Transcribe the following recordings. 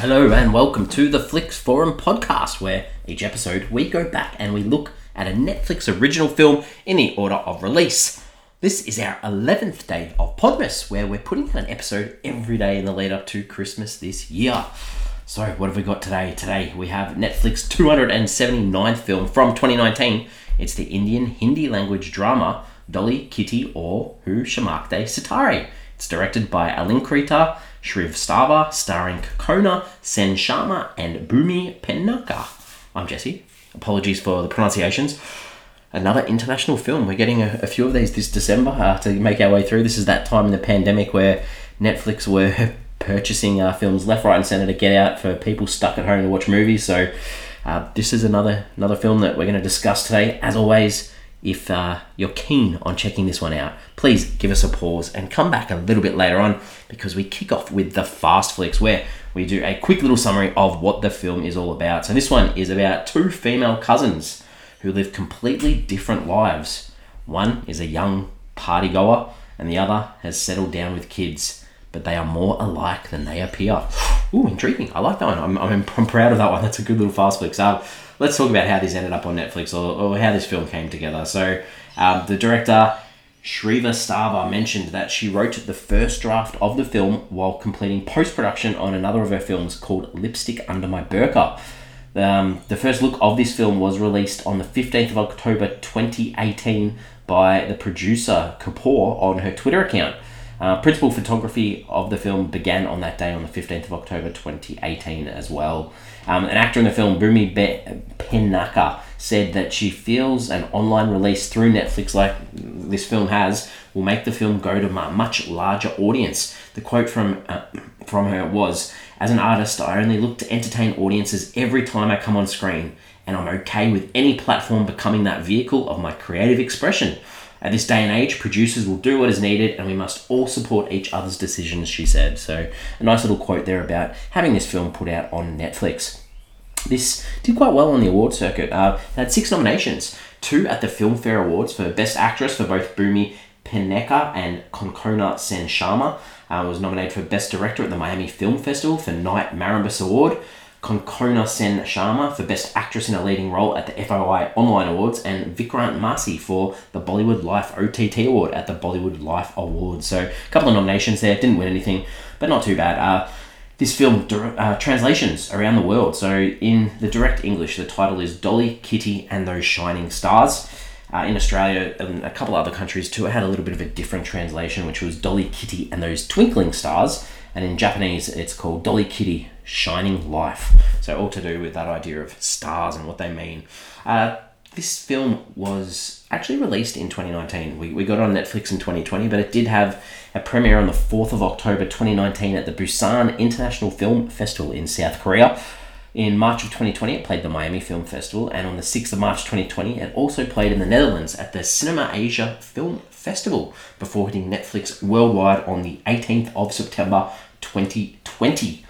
Hello and welcome to the Flix Forum podcast, where each episode we go back and we look at a Netflix original film in the order of release. This is our 11th day of Podmas, where we're putting out an episode every day in the lead up to Christmas this year. So, what have we got today? Today we have Netflix 279th film from 2019. It's the Indian Hindi language drama Dolly Kitty Aur Who Chamakte Sitare. It's directed by Alankrita Shrivastava, starring Konkona, Sen Sharma, and Bhumi Pednekar. I'm Jesse. Apologies for the pronunciations. Another international film. We're getting a, a few of these this December uh, to make our way through. This is that time in the pandemic where Netflix were purchasing uh, films left, right, and centre to get out for people stuck at home to watch movies. So uh, this is another another film that we're going to discuss today. As always, if uh, you're keen on checking this one out, please give us a pause and come back a little bit later on because we kick off with the Fast Flicks where we do a quick little summary of what the film is all about. So, this one is about two female cousins who live completely different lives. One is a young party goer, and the other has settled down with kids, but they are more alike than they appear. Ooh, intriguing. I like that one. I'm, I'm, I'm proud of that one. That's a good little Fast Flicks. Uh, let's talk about how this ended up on Netflix or, or how this film came together. So, um, the director Shrivastava, mentioned that she wrote the first draft of the film while completing post production on another of her films called Lipstick Under My Burqa. Um, the first look of this film was released on the 15th of October 2018 by the producer Kapoor on her Twitter account. Uh, principal photography of the film began on that day on the 15th of October 2018 as well. Um, an actor in the film, Bhumi Be- Pednekar, said that she feels an online release through Netflix, like this film has, will make the film go to a much larger audience. The quote from uh, from her was, "As an artist, I only look to entertain audiences every time I come on screen, and I'm okay with any platform becoming that vehicle of my creative expression." At this day and age, producers will do what is needed, and we must all support each other's decisions, she said. So, a nice little quote there about having this film put out on Netflix. This did quite well on the award circuit. Uh, it had six nominations two at the Filmfare Awards for Best Actress for both Bhumi Pednekar and Konkona Sen Sharma. Uh, was nominated for Best Director at the Miami Film Festival for Knight Marimbas Award. Konkona Sen Sharma for Best Actress in a Leading Role at the FOI Online Awards, and Vikrant Massey for the Bollywood Life OTT Award at the Bollywood Life Awards. So, a couple of nominations there, didn't win anything, but not too bad. Uh, this film uh, translations around the world. So, in the direct English, the title is Dolly, Kitty, and Those Shining Stars. Uh, in Australia and a couple other countries too, it had a little bit of a different translation, which was Dolly, Kitty, and Those Twinkling Stars. And in Japanese, it's called Dolly Kitty, Shining Life. So, all to do with that idea of stars and what they mean. Uh, this film was actually released in 2019. We, we got it on Netflix in 2020, but it did have a premiere on the 4th of October 2019 at the Busan International Film Festival in South Korea. In March of 2020, it played the Miami Film Festival, and on the 6th of March 2020, it also played in the Netherlands at the Cinema Asia Film Festival before hitting Netflix worldwide on the 18th of September 2020.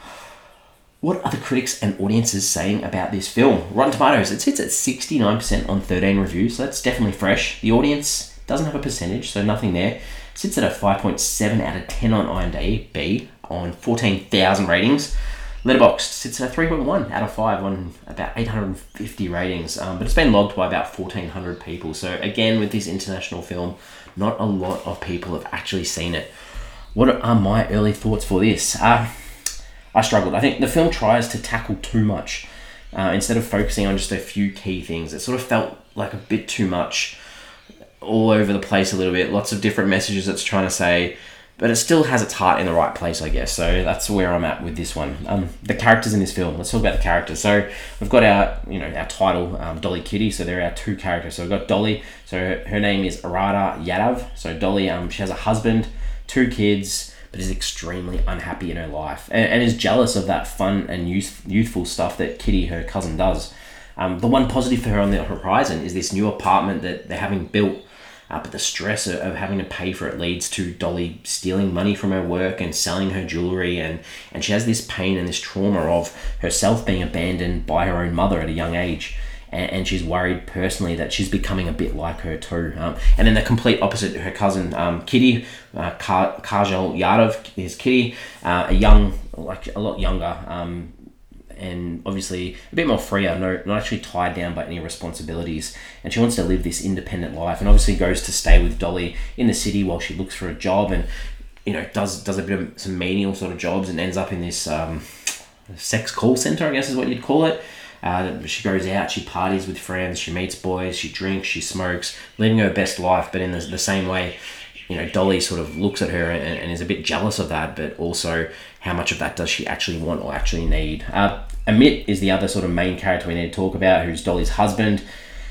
What are the critics and audiences saying about this film? Rotten Tomatoes, it sits at 69% on 13 reviews, so that's definitely fresh. The audience doesn't have a percentage, so nothing there. It sits at a 5.7 out of 10 on IMDb on 14,000 ratings. Letterboxd sits at a 3.1 out of 5 on about 850 ratings, um, but it's been logged by about 1,400 people. So, again, with this international film, not a lot of people have actually seen it. What are my early thoughts for this? Uh, I struggled. I think the film tries to tackle too much uh, instead of focusing on just a few key things. It sort of felt like a bit too much, all over the place a little bit. Lots of different messages it's trying to say, but it still has its heart in the right place, I guess. So that's where I'm at with this one. Um, the characters in this film. Let's talk about the characters. So we've got our, you know, our title, um, Dolly Kitty. So there are our two characters. So we've got Dolly. So her, her name is Arada Yadav. So Dolly, um, she has a husband, two kids but is extremely unhappy in her life and, and is jealous of that fun and youth, youthful stuff that Kitty, her cousin, does. Um, the one positive for her on the horizon is this new apartment that they're having built, uh, but the stress of, of having to pay for it leads to Dolly stealing money from her work and selling her jewelry, and, and she has this pain and this trauma of herself being abandoned by her own mother at a young age and, and she's worried personally that she's becoming a bit like her too. Um, and then the complete opposite, her cousin um, Kitty, uh, Kajal Yadav is Kitty, uh, a young, like a lot younger, um, and obviously a bit more freer, no, not actually tied down by any responsibilities. And she wants to live this independent life, and obviously goes to stay with Dolly in the city while she looks for a job, and you know does does a bit of some menial sort of jobs, and ends up in this um, sex call center, I guess is what you'd call it. Uh, she goes out, she parties with friends, she meets boys, she drinks, she smokes, living her best life, but in the, the same way, you know, Dolly sort of looks at her and, and, is a bit jealous of that, but also how much of that does she actually want or actually need? Uh, Amit is the other sort of main character we need to talk about, who's Dolly's husband.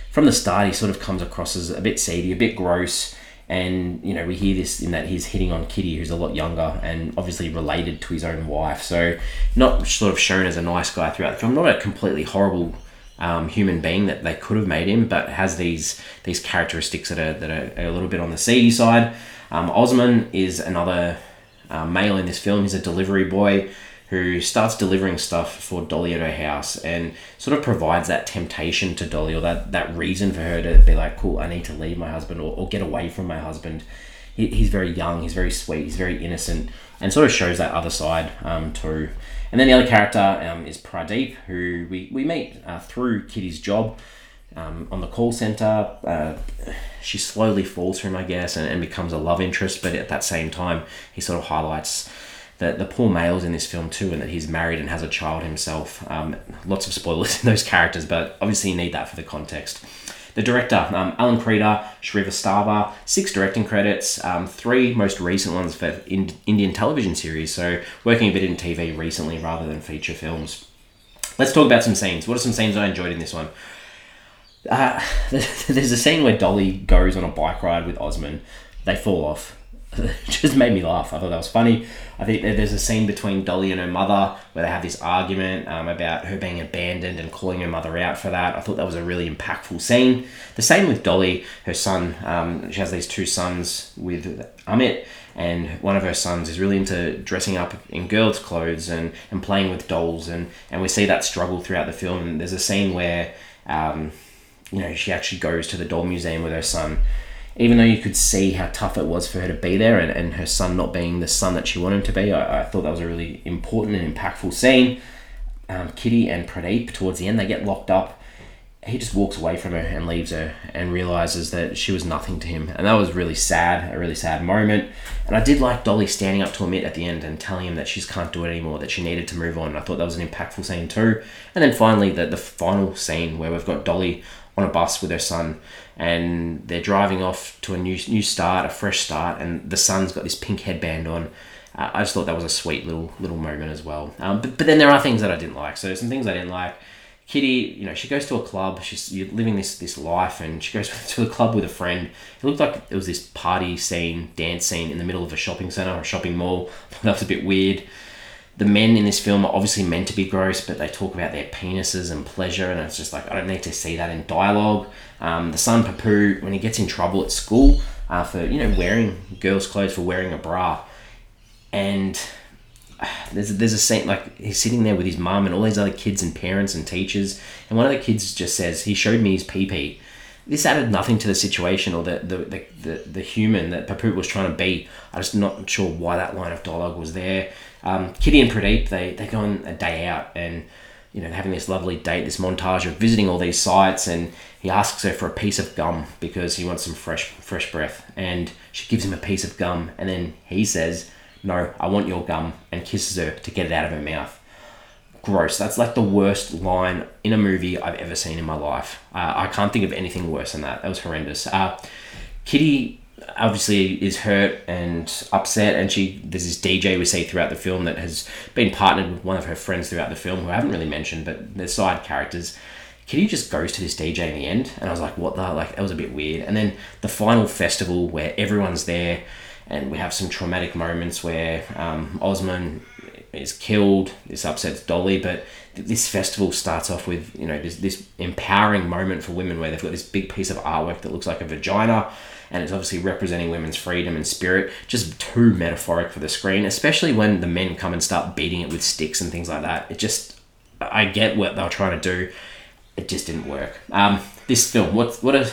From the start, he sort of comes across as a bit seedy, a bit gross, and you know we hear this in that he's hitting on Kitty, who's a lot younger and obviously related to his own wife. So not sort of shown as a nice guy throughout the film, not a completely horrible um, human being that they could have made him, but has these these characteristics that are that are a little bit on the seedy side. Um, Osman is another uh, male in this film. He's a delivery boy who starts delivering stuff for Dolly at her house and sort of provides that temptation to Dolly or that, that reason for her to be like, cool, I need to leave my husband or, or get away from my husband. He, he's very young, he's very sweet, he's very innocent, and sort of shows that other side um, too. And then the other character um, is Pradeep, who we, we meet uh, through Kitty's job um, on the call center. Uh, she slowly falls for him, I guess, and, and becomes a love interest, but at that same time, he sort of highlights the, the poor males in this film too, and that he's married and has a child himself. Um, lots of spoilers in those characters, but obviously you need that for the context. The director, um, Alankrita, Shrivastava, six directing credits, um, three most recent ones for in, Indian television series, so working a bit in TV recently rather than feature films. Let's talk about some scenes. What are some scenes I enjoyed in this one? Uh, there's a scene where Dolly goes on a bike ride with Osman. They fall off just made me laugh. I thought that was funny. I think there's a scene between Dolly and her mother where they have this argument um, about her being abandoned and calling her mother out for that. I thought that was a really impactful scene. The same with Dolly, her son. Um, she has these two sons with Amit, and one of her sons is really into dressing up in girls' clothes and, and playing with dolls, and, and we see that struggle throughout the film. And there's a scene where, um, you know, she actually goes to the doll museum with her son even though you could see how tough it was for her to be there and, and her son not being the son that she wanted him to be, I, I thought that was a really important and impactful scene. Um, Kitty and Pradeep, towards the end, they get locked up. He just walks away from her and leaves her and realizes that she was nothing to him. And that was really sad, a really sad moment. And I did like Dolly standing up to Amit at the end and telling him that she can't do it anymore, that she needed to move on. I thought that was an impactful scene too. And then finally, the, the final scene where we've got Dolly on a bus with her son and they're driving off to a new new start, a fresh start, and the son's got this pink headband on. Uh, I just thought that was a sweet little little moment as well. Um, but, but then there are things that I didn't like. So some things I didn't like. Kitty, you know, she goes to a club. She's living this this life, and she goes to a club with a friend. It looked like it was this party scene, dance scene in the middle of a shopping center or a shopping mall. that was a bit weird the men in this film are obviously meant to be gross, but they talk about their penises and pleasure, and it's just like I don't need to see that in dialogue. Um, the son Papu, when he gets in trouble at school uh, for you know wearing girls' clothes for wearing a bra, and there's there's a scene like he's sitting there with his mum and all these other kids and parents and teachers, and one of the kids just says he showed me his pee pee. This added nothing to the situation or the the, the, the, the human that Papu was trying to be. I'm just not sure why that line of dialogue was there um, Kitty and Pradeep they they go on a day out and you know having this lovely date, this montage of visiting all these sites, and he asks her for a piece of gum because he wants some fresh fresh breath, and she gives him a piece of gum, and then he says, "No, I want your gum," and kisses her to get it out of her mouth. Gross. That's like the worst line in a movie I've ever seen in my life. Uh, I can't think of anything worse than that. That was horrendous. Uh, Kitty obviously is hurt and upset and she there's this DJ we see throughout the film that has been partnered with one of her friends throughout the film who I haven't really mentioned but they're side characters. Kitty just goes to this DJ in the end? And I was like what the like that was a bit weird. And then the final festival where everyone's there and we have some traumatic moments where um, Osman is killed this upsets Dolly but this festival starts off with you know this, this empowering moment for women where they've got this big piece of artwork that looks like a vagina and it's obviously representing women's freedom and spirit. Just too metaphoric for the screen, especially when the men come and start beating it with sticks and things like that. It just, I get what they were trying to do. It just didn't work. Um, this film, what what are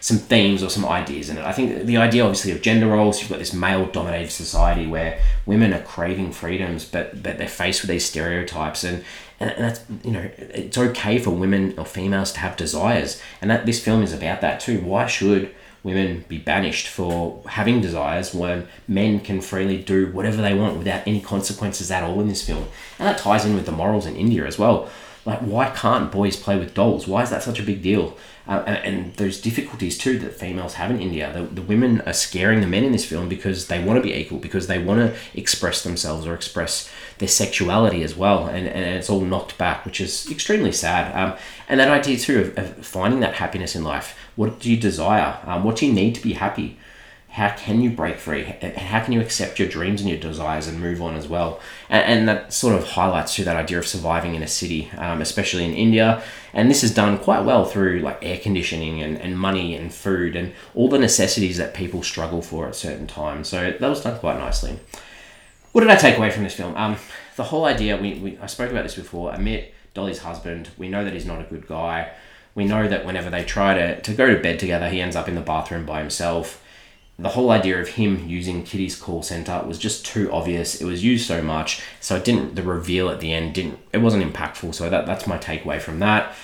some themes or some ideas in it. I think the idea, obviously, of gender roles. You've got this male-dominated society where women are craving freedoms, but but they're faced with these stereotypes, and and that's you know it's okay for women or females to have desires, and that this film is about that too. Why should women be banished for having desires when men can freely do whatever they want without any consequences at all in this film. And that ties in with the morals in India as well. Like, why can't boys play with dolls? Why is that such a big deal? Uh, and, and those difficulties too that females have in India. The, the women are scaring the men in this film because they want to be equal, because they want to express themselves or express their sexuality as well. And, and it's all knocked back, which is extremely sad. Um, and that idea too of, of, finding that happiness in life. What do you desire? Um, what do you need to be happy? How can you break free? How can you accept your dreams and your desires and move on as well? And, and that sort of highlights to that idea of surviving in a city, um, especially in India. And this is done quite well through like air conditioning and, and money and food and all the necessities that people struggle for at certain times. So that was done quite nicely. What did I take away from this film? Um, the whole idea, we, we, I spoke about this before, Amit, Dolly's husband, we know that he's not a good guy. We know that whenever they try to, to go to bed together, he ends up in the bathroom by himself the whole idea of him using Kitty's call center was just too obvious. It was used so much, so it didn't. The reveal at the end didn't. It wasn't impactful. So that that's my takeaway from that.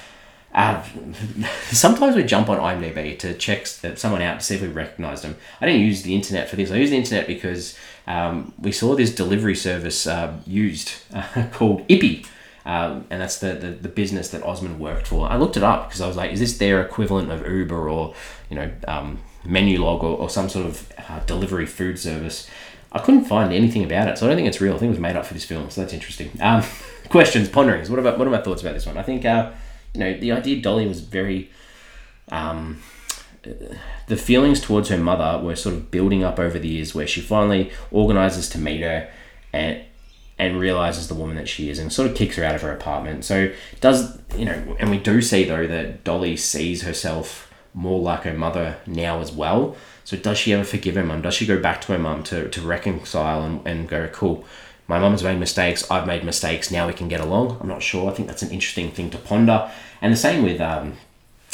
Uh, sometimes we jump on IMDb to check someone out to see if we recognise them. I didn't use the internet for this. I used the internet because um, we saw this delivery service uh, used uh, called Ippy. Um, and that's the, the, the, business that Osman worked for. I looked it up because I was like, is this their equivalent of Uber or, you know, um, Menulog or, or some sort of uh, delivery food service. I couldn't find anything about it, so I don't think it's real. I think it was made up for this film, so that's interesting. Um, questions, ponderings. What about what are my thoughts about this one? I think uh, you know the idea Dolly was very. Um, the feelings towards her mother were sort of building up over the years, where she finally organizes to meet her, and and realizes the woman that she is, and sort of kicks her out of her apartment. So does you know, and we do see though that Dolly sees herself more like her mother now as well. So does she ever forgive her mum? Does she go back to her mum to, to reconcile and, and go, cool, my mum's made mistakes, I've made mistakes, now we can get along? I'm not sure. I think that's an interesting thing to ponder. And the same with um,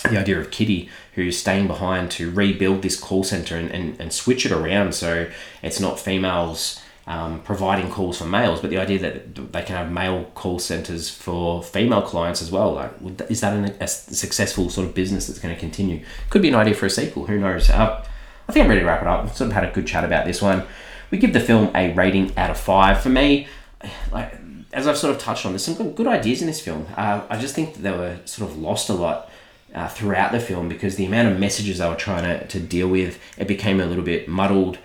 the idea of Kitty, who's staying behind to rebuild this call center and, and, and switch it around so it's not females um, providing calls for males, but the idea that they can have male call centers for female clients as well. Like, is that an, a successful sort of business that's going to continue? Could be an idea for a sequel. Who knows? Uh, I think I'm ready to wrap it up. Sort of had a good chat about this one. We give the film a rating out of five. For me, like as I've sort of touched on, there's some good, ideas in this film. Uh, I just think they were sort of lost a lot. Uh, throughout the film because the amount of messages they were trying to, to deal with it became a little bit muddled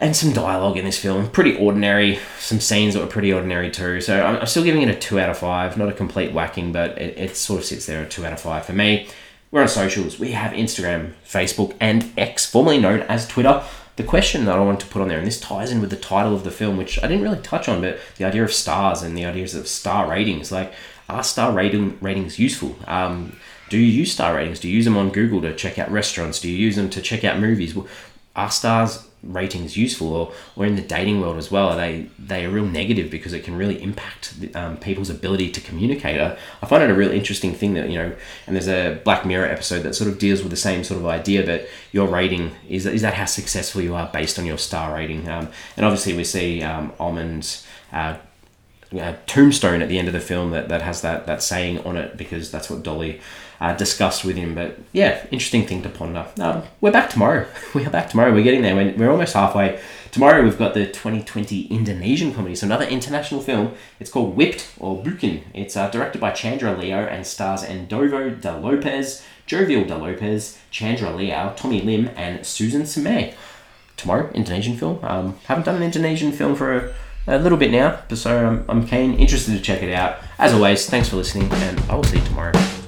and some dialogue in this film. Pretty ordinary. Some scenes that were pretty ordinary too. So I'm, I'm still giving it a 2 out of 5. Not a complete whacking, but it, it sort of sits there at 2 out of 5 for me. We're on socials. We have Instagram, Facebook, and X, formerly known as Twitter. The question that I want to put on there, and this ties in with the title of the film, which I didn't really touch on, but the idea of stars and the ideas of star ratings. Like, are star rating ratings useful? Um, do you use star ratings? Do you use them on Google to check out restaurants? Do you use them to check out movies? Are stars ratings useful or, or in the dating world as well are they they are real negative because it can really impact um, people's ability to communicate. I, I find it a real interesting thing that you know and there's a black mirror episode that sort of deals with the same sort of idea but your rating is, is that how successful you are based on your star rating? Um, and obviously we see um, almonds uh, uh, tombstone at the end of the film that, that has that, that saying on it because that's what Dolly uh, discussed with him. But yeah, interesting thing to ponder. Um, we're back tomorrow. we are back tomorrow. We're getting there. We're, we're almost halfway. Tomorrow we've got the 2020 Indonesian comedy, so another international film. It's called Whipped or Bukan. It's uh, directed by Chandra Liow and stars Andovi da Lopez, Jovial da Lopez, Chandra Liow, Tommy Lim, and Susan Sameh. Tomorrow, Indonesian film. Um, haven't done an Indonesian film for a a little bit now, but so I'm, I'm keen, interested to check it out. As always, thanks for listening, and I will see you tomorrow.